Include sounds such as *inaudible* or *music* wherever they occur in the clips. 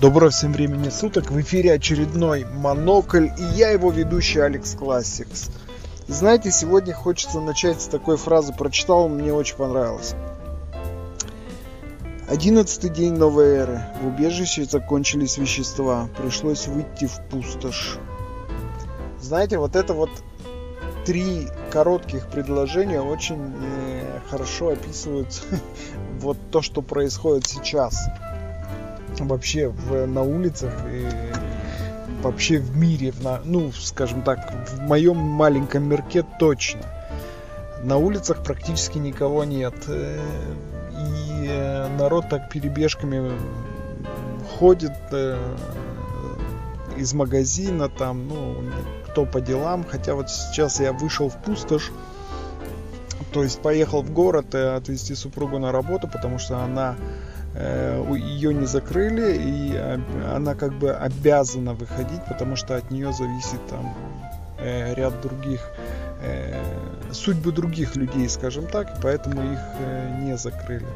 Доброго всем времени суток, в эфире очередной Монокль и я его ведущий Алекс Классикс. Знаете, сегодня хочется начать с такой фразы, прочитал, мне очень понравилось. Одиннадцатый день новой эры. В убежище закончились вещества. Пришлось выйти в пустошь. Знаете, вот это вот три коротких предложения очень э, хорошо описывают *laughs* вот то, что происходит сейчас вообще в, на улицах и вообще в мире, на, ну, скажем так, в моем маленьком мирке точно. На улицах практически никого нет. Э, и э, народ так перебежками ходит э, из магазина, там, ну, кто по делам. Хотя вот сейчас я вышел в пустошь, то есть поехал в город отвезти супругу на работу, потому что она ее не закрыли, и э, она как бы обязана выходить, потому что от нее зависит там э, ряд других судьбы других людей, скажем так, и поэтому их не закрыли.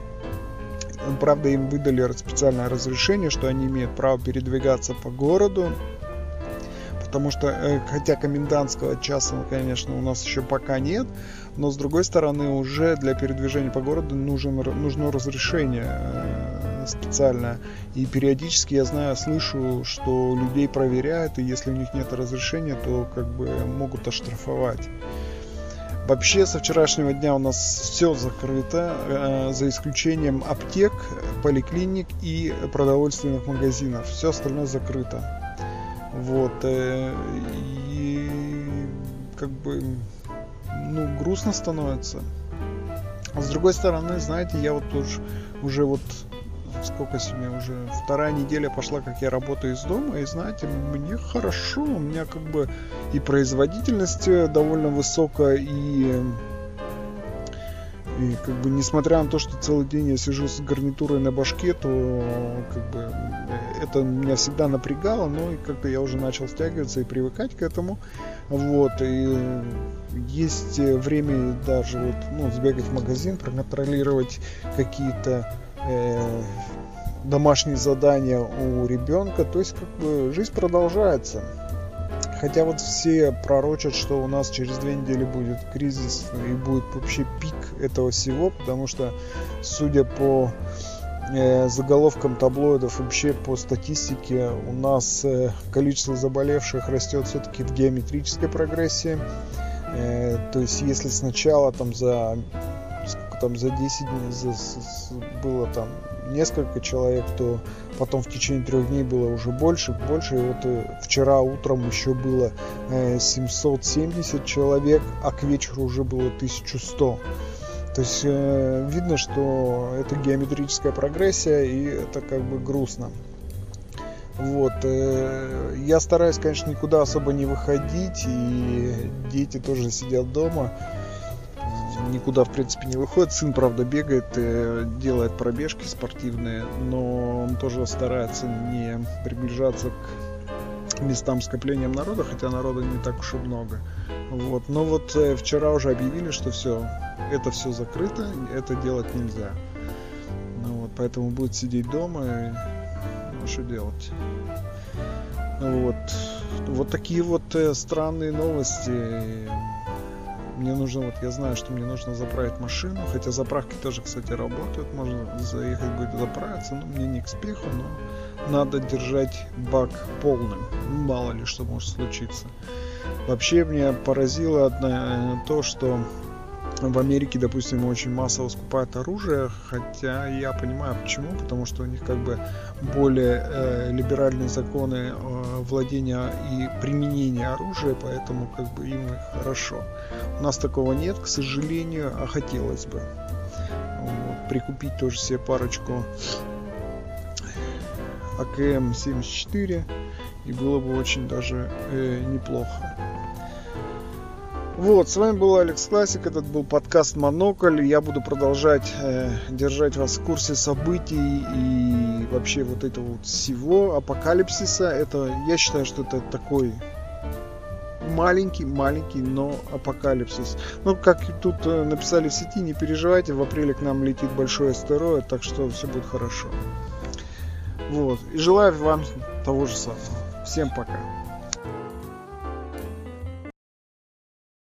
Правда, им выдали специальное разрешение, что они имеют право передвигаться по городу, потому что, хотя комендантского часа, конечно, у нас еще пока нет, но с другой стороны уже для передвижения по городу нужен, нужно разрешение специальное. И периодически я знаю, слышу, что людей проверяют, и если у них нет разрешения, то как бы могут оштрафовать. Вообще со вчерашнего дня у нас все закрыто, э, за исключением аптек, поликлиник и продовольственных магазинов. Все остальное закрыто. Вот. Э, и как бы ну, грустно становится. А с другой стороны, знаете, я вот уже, уже вот сколько сегодня уже вторая неделя пошла, как я работаю из дома, и знаете, мне хорошо, у меня как бы и производительность довольно высокая, и и как бы несмотря на то, что целый день я сижу с гарнитурой на башке, то как бы это меня всегда напрягало, но и как-то я уже начал стягиваться и привыкать к этому. Вот, и есть время даже вот, ну, сбегать в магазин, проконтролировать какие-то э, домашние задания у ребенка. То есть как бы жизнь продолжается. Хотя вот все пророчат, что у нас через две недели будет кризис и будет вообще пик этого всего, потому что, судя по э, заголовкам таблоидов, вообще по статистике, у нас э, количество заболевших растет все-таки в геометрической прогрессии. Э, то есть, если сначала там за там за 10 дней за, за, было там несколько человек, то потом в течение трех дней было уже больше, больше. И вот э, вчера утром еще было 770 э, человек, а к вечеру уже было 1100. То есть э, видно, что это геометрическая прогрессия, и это как бы грустно. Вот. Э, я стараюсь, конечно, никуда особо не выходить, и дети тоже сидят дома никуда, в принципе, не выходит. Сын, правда, бегает, э, делает пробежки спортивные, но он тоже старается не приближаться к местам скопления народа, хотя народа не так уж и много. Вот. Но вот э, вчера уже объявили, что все, это все закрыто, это делать нельзя. Ну, вот, поэтому будет сидеть дома и ну, что делать. Вот. Вот такие вот э, странные новости мне нужно, вот я знаю, что мне нужно заправить машину, хотя заправки тоже, кстати, работают, можно заехать будет заправиться, но мне не к спеху, но надо держать бак полным, мало ли что может случиться. Вообще меня поразило одно, э, то, что в Америке, допустим, очень массово скупают оружие, хотя я понимаю почему, потому что у них как бы более э, либеральные законы э, владения и применения оружия, поэтому как бы им хорошо. У нас такого нет, к сожалению, а хотелось бы. Вот, прикупить тоже себе парочку АКМ-74 и было бы очень даже э, неплохо. Вот, с вами был Алекс Классик, этот был подкаст Монокль. Я буду продолжать э, держать вас в курсе событий и вообще вот этого вот всего апокалипсиса. Это, я считаю, что это такой маленький-маленький, но апокалипсис. Ну, как тут э, написали в сети, не переживайте, в апреле к нам летит большой астероид, так что все будет хорошо. Вот. И желаю вам того же самого. Всем пока.